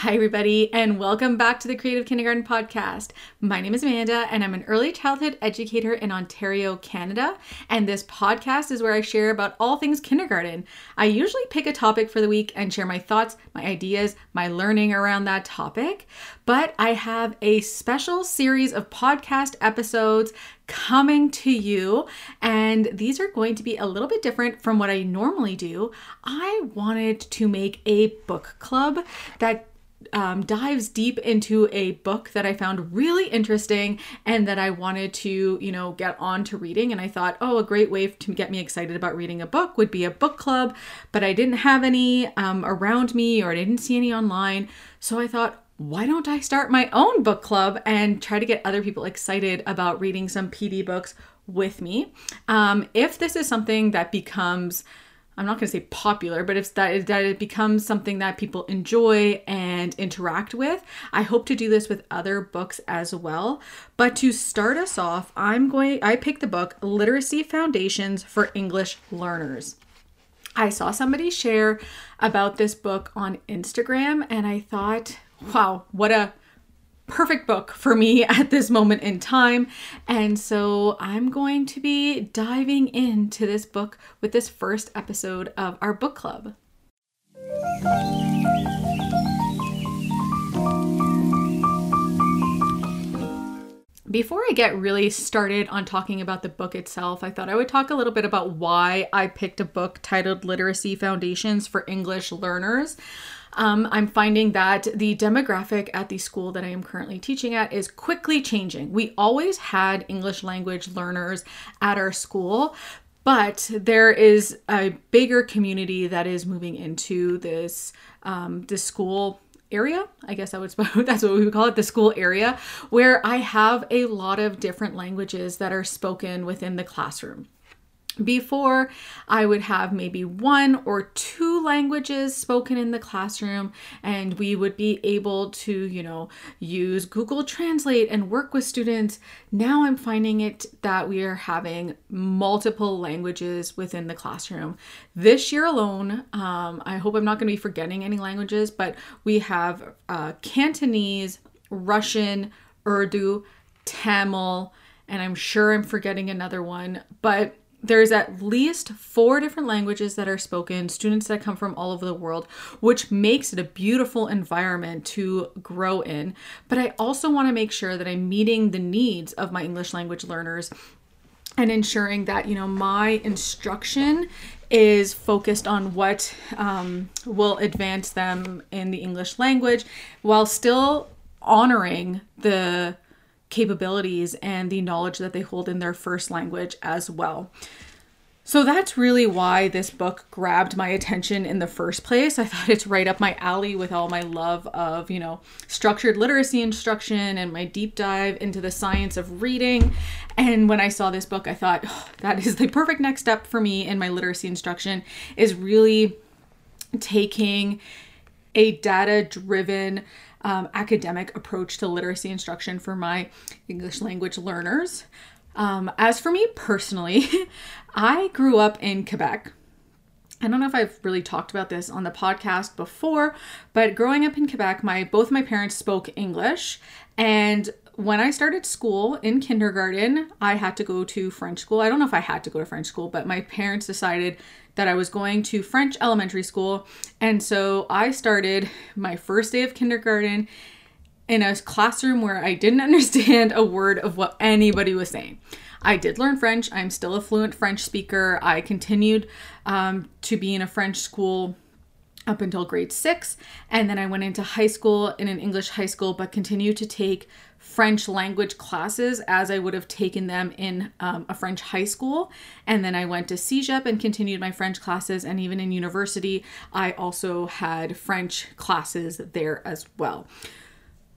Hi, everybody, and welcome back to the Creative Kindergarten Podcast. My name is Amanda, and I'm an early childhood educator in Ontario, Canada. And this podcast is where I share about all things kindergarten. I usually pick a topic for the week and share my thoughts, my ideas, my learning around that topic. But I have a special series of podcast episodes coming to you, and these are going to be a little bit different from what I normally do. I wanted to make a book club that um, dives deep into a book that I found really interesting and that I wanted to, you know, get on to reading. And I thought, oh, a great way to get me excited about reading a book would be a book club, but I didn't have any um, around me or I didn't see any online. So I thought, why don't I start my own book club and try to get other people excited about reading some PD books with me? Um, if this is something that becomes I'm not going to say popular, but if that, that it becomes something that people enjoy and interact with, I hope to do this with other books as well. But to start us off, I'm going I picked the book Literacy Foundations for English Learners. I saw somebody share about this book on Instagram and I thought, wow, what a perfect book for me at this moment in time. And so I'm going to be diving into this book with this first episode of our book club. Before I get really started on talking about the book itself, I thought I would talk a little bit about why I picked a book titled Literacy Foundations for English Learners. Um, I'm finding that the demographic at the school that I am currently teaching at is quickly changing. We always had English language learners at our school, but there is a bigger community that is moving into this um, this school area i guess i would that's what we would call it the school area where i have a lot of different languages that are spoken within the classroom before, I would have maybe one or two languages spoken in the classroom, and we would be able to, you know, use Google Translate and work with students. Now I'm finding it that we are having multiple languages within the classroom. This year alone, um, I hope I'm not going to be forgetting any languages, but we have uh, Cantonese, Russian, Urdu, Tamil, and I'm sure I'm forgetting another one, but there's at least four different languages that are spoken, students that come from all over the world, which makes it a beautiful environment to grow in. But I also want to make sure that I'm meeting the needs of my English language learners and ensuring that, you know, my instruction is focused on what um, will advance them in the English language while still honoring the capabilities and the knowledge that they hold in their first language as well. So that's really why this book grabbed my attention in the first place. I thought it's right up my alley with all my love of, you know, structured literacy instruction and my deep dive into the science of reading. And when I saw this book, I thought, oh, that is the perfect next step for me in my literacy instruction is really taking a data driven um, academic approach to literacy instruction for my English language learners. Um, as for me personally, I grew up in Quebec. I don't know if I've really talked about this on the podcast before, but growing up in Quebec, my both my parents spoke English, and when I started school in kindergarten, I had to go to French school. I don't know if I had to go to French school, but my parents decided that I was going to French elementary school. And so I started my first day of kindergarten in a classroom where I didn't understand a word of what anybody was saying. I did learn French. I'm still a fluent French speaker. I continued um, to be in a French school up until grade six. And then I went into high school in an English high school, but continued to take French language classes as I would have taken them in um, a French high school. And then I went to CEGEP and continued my French classes. And even in university, I also had French classes there as well.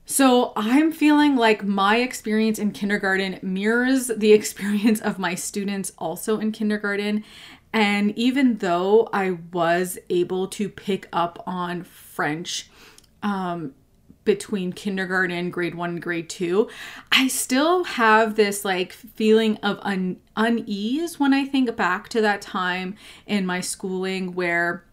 So I'm feeling like my experience in kindergarten mirrors the experience of my students also in kindergarten. And even though I was able to pick up on French um, between kindergarten, grade one, and grade two, I still have this like feeling of un- unease when I think back to that time in my schooling where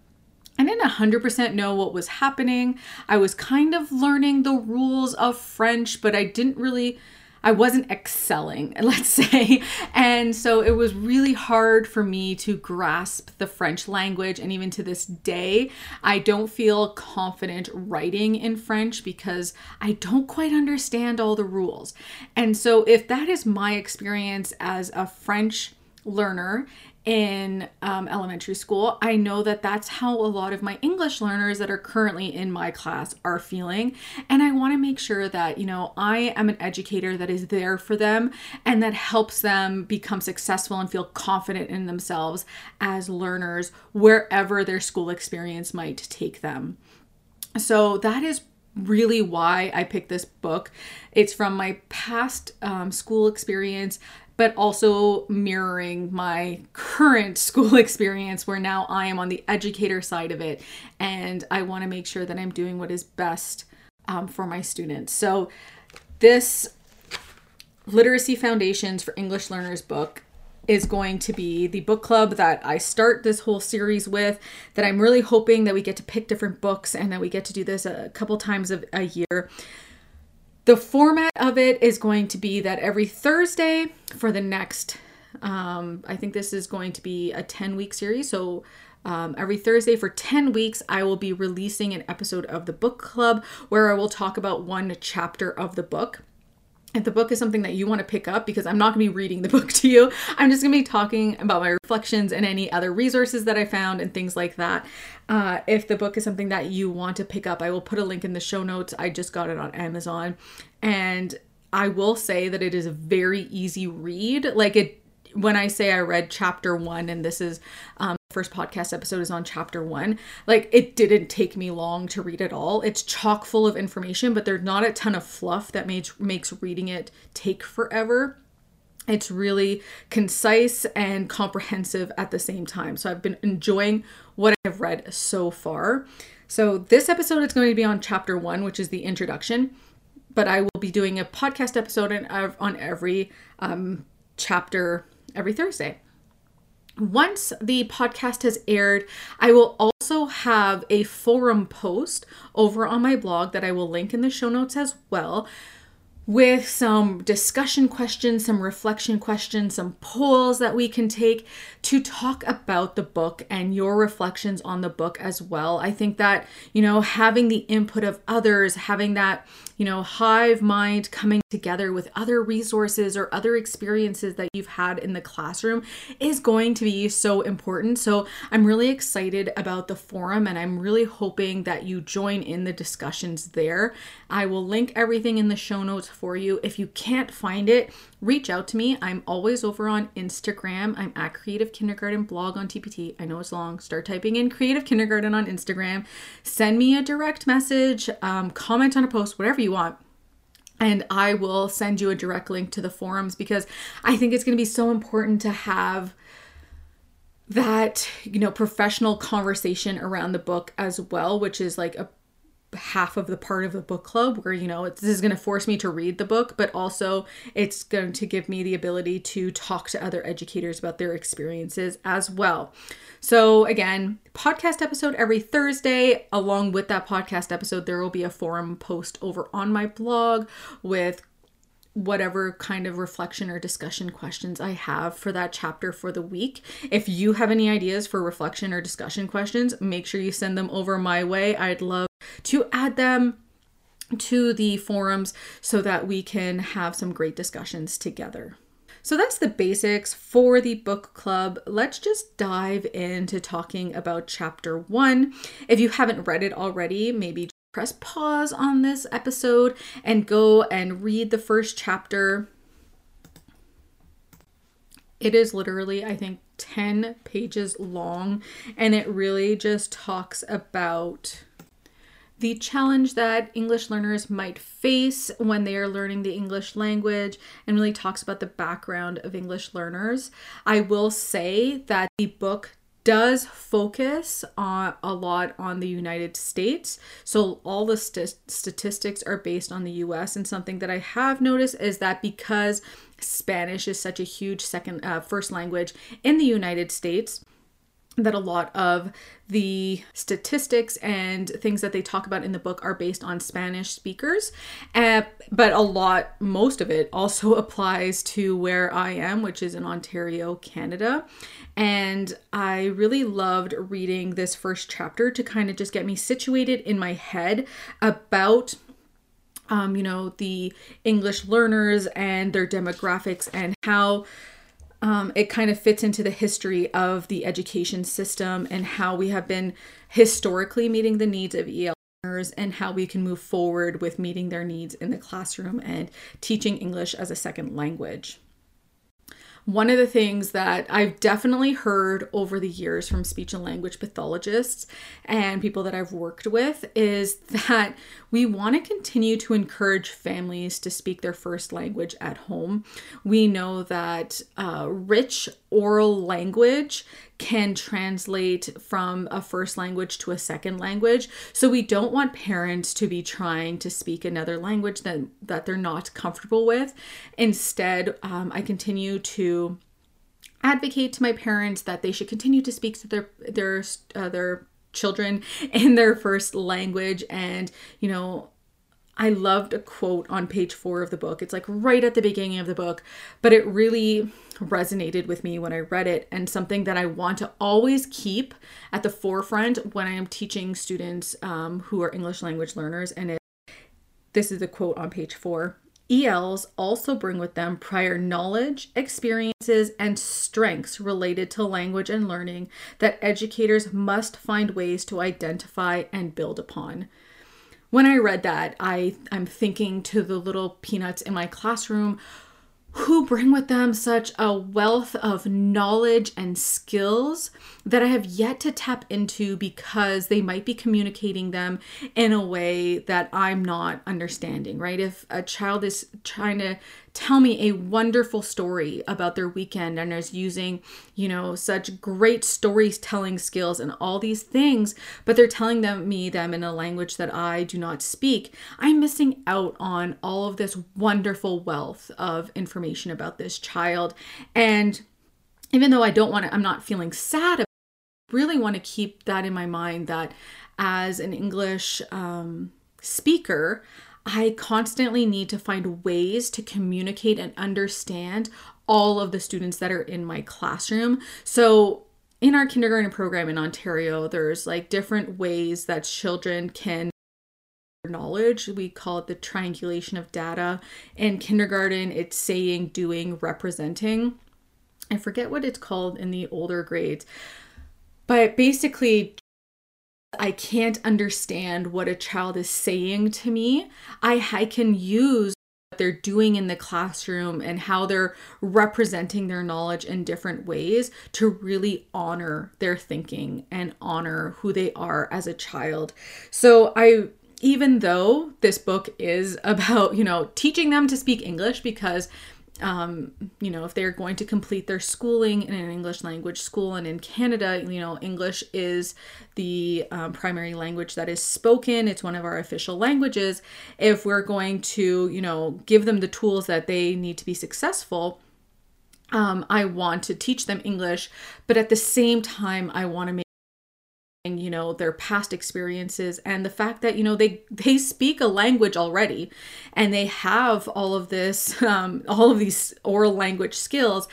I didn't 100% know what was happening. I was kind of learning the rules of French, but I didn't really I wasn't excelling, let's say. And so it was really hard for me to grasp the French language. And even to this day, I don't feel confident writing in French because I don't quite understand all the rules. And so if that is my experience as a French learner in um, elementary school. I know that that's how a lot of my English learners that are currently in my class are feeling. And I want to make sure that, you know, I am an educator that is there for them and that helps them become successful and feel confident in themselves as learners wherever their school experience might take them. So that is really why I picked this book. It's from my past um, school experience but also mirroring my current school experience where now I am on the educator side of it and I want to make sure that I'm doing what is best um, for my students. So, this Literacy Foundations for English Learners book is going to be the book club that I start this whole series with. That I'm really hoping that we get to pick different books and that we get to do this a couple times a, a year. The format of it is going to be that every Thursday for the next, um, I think this is going to be a 10 week series. So um, every Thursday for 10 weeks, I will be releasing an episode of the book club where I will talk about one chapter of the book if the book is something that you want to pick up, because I'm not going to be reading the book to you, I'm just going to be talking about my reflections and any other resources that I found and things like that. Uh, if the book is something that you want to pick up, I will put a link in the show notes. I just got it on Amazon. And I will say that it is a very easy read. Like it when I say I read chapter one, and this is um, first podcast episode is on chapter one, like it didn't take me long to read it all. It's chock full of information, but there's not a ton of fluff that makes makes reading it take forever. It's really concise and comprehensive at the same time. So I've been enjoying what I've read so far. So this episode is going to be on chapter one, which is the introduction. But I will be doing a podcast episode on every um, chapter every Thursday. Once the podcast has aired, I will also have a forum post over on my blog that I will link in the show notes as well with some discussion questions, some reflection questions, some polls that we can take to talk about the book and your reflections on the book as well. I think that, you know, having the input of others, having that, you know, hive mind coming together with other resources or other experiences that you've had in the classroom is going to be so important. So I'm really excited about the forum and I'm really hoping that you join in the discussions there. I will link everything in the show notes for you. If you can't find it, reach out to me. I'm always over on Instagram. I'm at Creative Kindergarten blog on TPT. I know it's long. Start typing in Creative Kindergarten on Instagram. Send me a direct message, um, comment on a post, whatever you want and I will send you a direct link to the forums because I think it's going to be so important to have that, you know, professional conversation around the book as well, which is like a half of the part of the book club where you know this is going to force me to read the book but also it's going to give me the ability to talk to other educators about their experiences as well. So again podcast episode every thursday. Along with that podcast episode there will be a forum post over on my blog with whatever kind of reflection or discussion questions I have for that chapter for the week. If you have any ideas for reflection or discussion questions, make sure you send them over my way. I'd love to add them to the forums so that we can have some great discussions together. So that's the basics for the book club. Let's just dive into talking about chapter one. If you haven't read it already, maybe press pause on this episode and go and read the first chapter. It is literally, I think, 10 pages long, and it really just talks about the challenge that English learners might face when they are learning the English language and really talks about the background of English learners. I will say that the book does focus on a lot on the United States. So all the st- statistics are based on the US and something that I have noticed is that because Spanish is such a huge second uh, first language in the United States, that a lot of the statistics and things that they talk about in the book are based on Spanish speakers. Uh, but a lot, most of it also applies to where I am, which is in Ontario, Canada. And I really loved reading this first chapter to kind of just get me situated in my head about um, you know, the English learners and their demographics and how um, it kind of fits into the history of the education system and how we have been historically meeting the needs of EL learners and how we can move forward with meeting their needs in the classroom and teaching English as a second language. One of the things that I've definitely heard over the years from speech and language pathologists and people that I've worked with is that we want to continue to encourage families to speak their first language at home. We know that uh, rich oral language can translate from a first language to a second language. So we don't want parents to be trying to speak another language that, that they're not comfortable with. Instead, um, I continue to advocate to my parents that they should continue to speak to their their uh, their children in their first language and you know I loved a quote on page four of the book. It's like right at the beginning of the book, but it really resonated with me when I read it and something that I want to always keep at the forefront when I am teaching students um, who are English language learners. And it, this is the quote on page four. ELs also bring with them prior knowledge, experiences, and strengths related to language and learning that educators must find ways to identify and build upon when I read that, I I'm thinking to the little peanuts in my classroom who bring with them such a wealth of knowledge and skills that I have yet to tap into because they might be communicating them in a way that I'm not understanding, right? If a child is trying to tell me a wonderful story about their weekend and is using, you know, such great storytelling skills and all these things, but they're telling them me them in a language that I do not speak, I'm missing out on all of this wonderful wealth of information about this child. And even though I don't want to, I'm not feeling sad, really want to keep that in my mind that as an English um, speaker, I constantly need to find ways to communicate and understand all of the students that are in my classroom. So, in our kindergarten program in Ontario, there's like different ways that children can knowledge. We call it the triangulation of data. In kindergarten, it's saying, doing, representing. I forget what it's called in the older grades. But basically, I can't understand what a child is saying to me, I, I can use what they're doing in the classroom and how they're representing their knowledge in different ways to really honor their thinking and honor who they are as a child. So I even though this book is about, you know, teaching them to speak English because um, you know, if they're going to complete their schooling in an English language school, and in Canada, you know, English is the um, primary language that is spoken, it's one of our official languages. If we're going to, you know, give them the tools that they need to be successful, um, I want to teach them English, but at the same time, I want to make you know their past experiences and the fact that you know they they speak a language already and they have all of this um, all of these oral language skills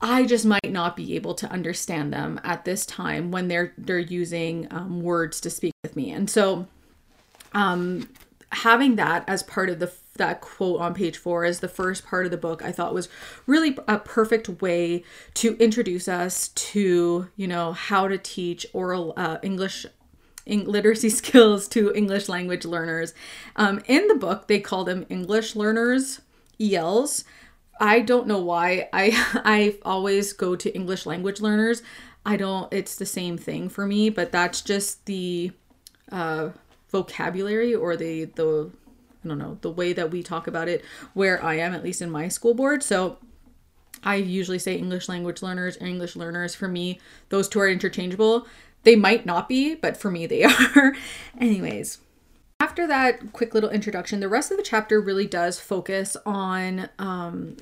i just might not be able to understand them at this time when they're they're using um, words to speak with me. And so um having that as part of the that quote on page four is the first part of the book i thought was really a perfect way to introduce us to you know how to teach oral uh, english literacy skills to english language learners. Um, in the book they call them english learners els i don't know why. I i always go to english language learners. I don't it's the same thing for me but that's just the uh, vocabulary or the the Don't know, the way that we talk about it where I am, at least in my school board. So I usually say English language learners English learners. For me, those two are interchangeable. They might not be, but for me, they are. Anyways, after that quick little introduction, the rest of the chapter really does focus on um,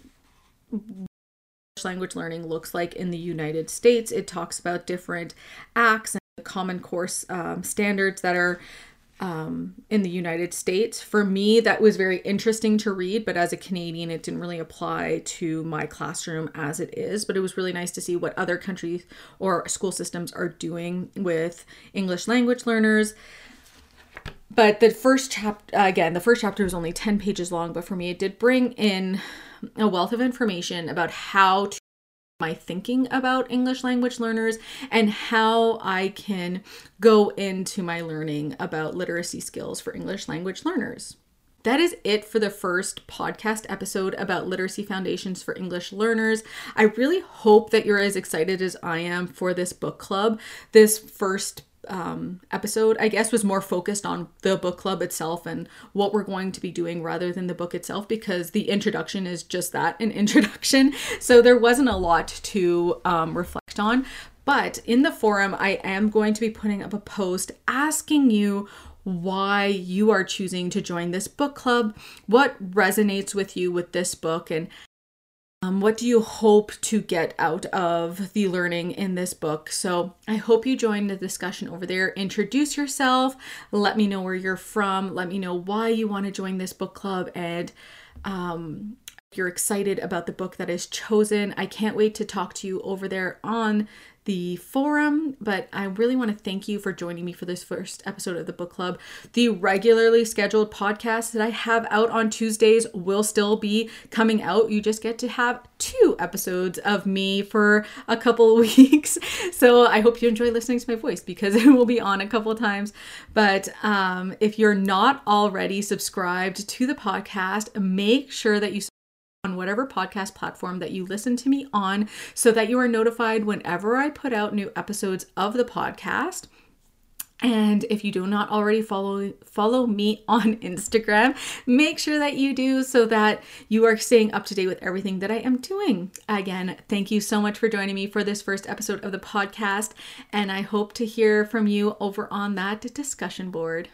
language learning looks like in the United States. It talks about different acts and the common course um, standards that are um, in the United States. For me, that was very interesting to read, but as a Canadian, it didn't really apply to my classroom as it is. But it was really nice to see what other countries or school systems are doing with English language learners. But the first chapter, again, the first chapter was only 10 pages long, but for me, it did bring in a wealth of information about how to my thinking about English language learners and how I can go into my learning about literacy skills for English language learners. That is it for the first podcast episode about literacy foundations for English learners. I really hope that you're as excited as I am for this book club. This first um, episode, I guess, was more focused on the book club itself and what we're going to be doing rather than the book itself because the introduction is just that an introduction. So there wasn't a lot to um, reflect on. But in the forum, I am going to be putting up a post asking you why you are choosing to join this book club, what resonates with you with this book, and um, what do you hope to get out of the learning in this book? So I hope you join the discussion over there. Introduce yourself. Let me know where you're from. Let me know why you want to join this book club and um, you're excited about the book that is chosen. I can't wait to talk to you over there on the forum, but I really want to thank you for joining me for this first episode of the book club. The regularly scheduled podcast that I have out on Tuesdays will still be coming out. You just get to have two episodes of me for a couple of weeks. So I hope you enjoy listening to my voice because it will be on a couple times. But um, if you're not already subscribed to the podcast, make sure that you whatever podcast platform that you listen to me on so that you are notified whenever I put out new episodes of the podcast. And if you do not already follow follow me on Instagram, make sure that you do so that you are staying up to date with everything that I am doing. Again, thank you so much for joining me for this first episode of the podcast, and I hope to hear from you over on that discussion board.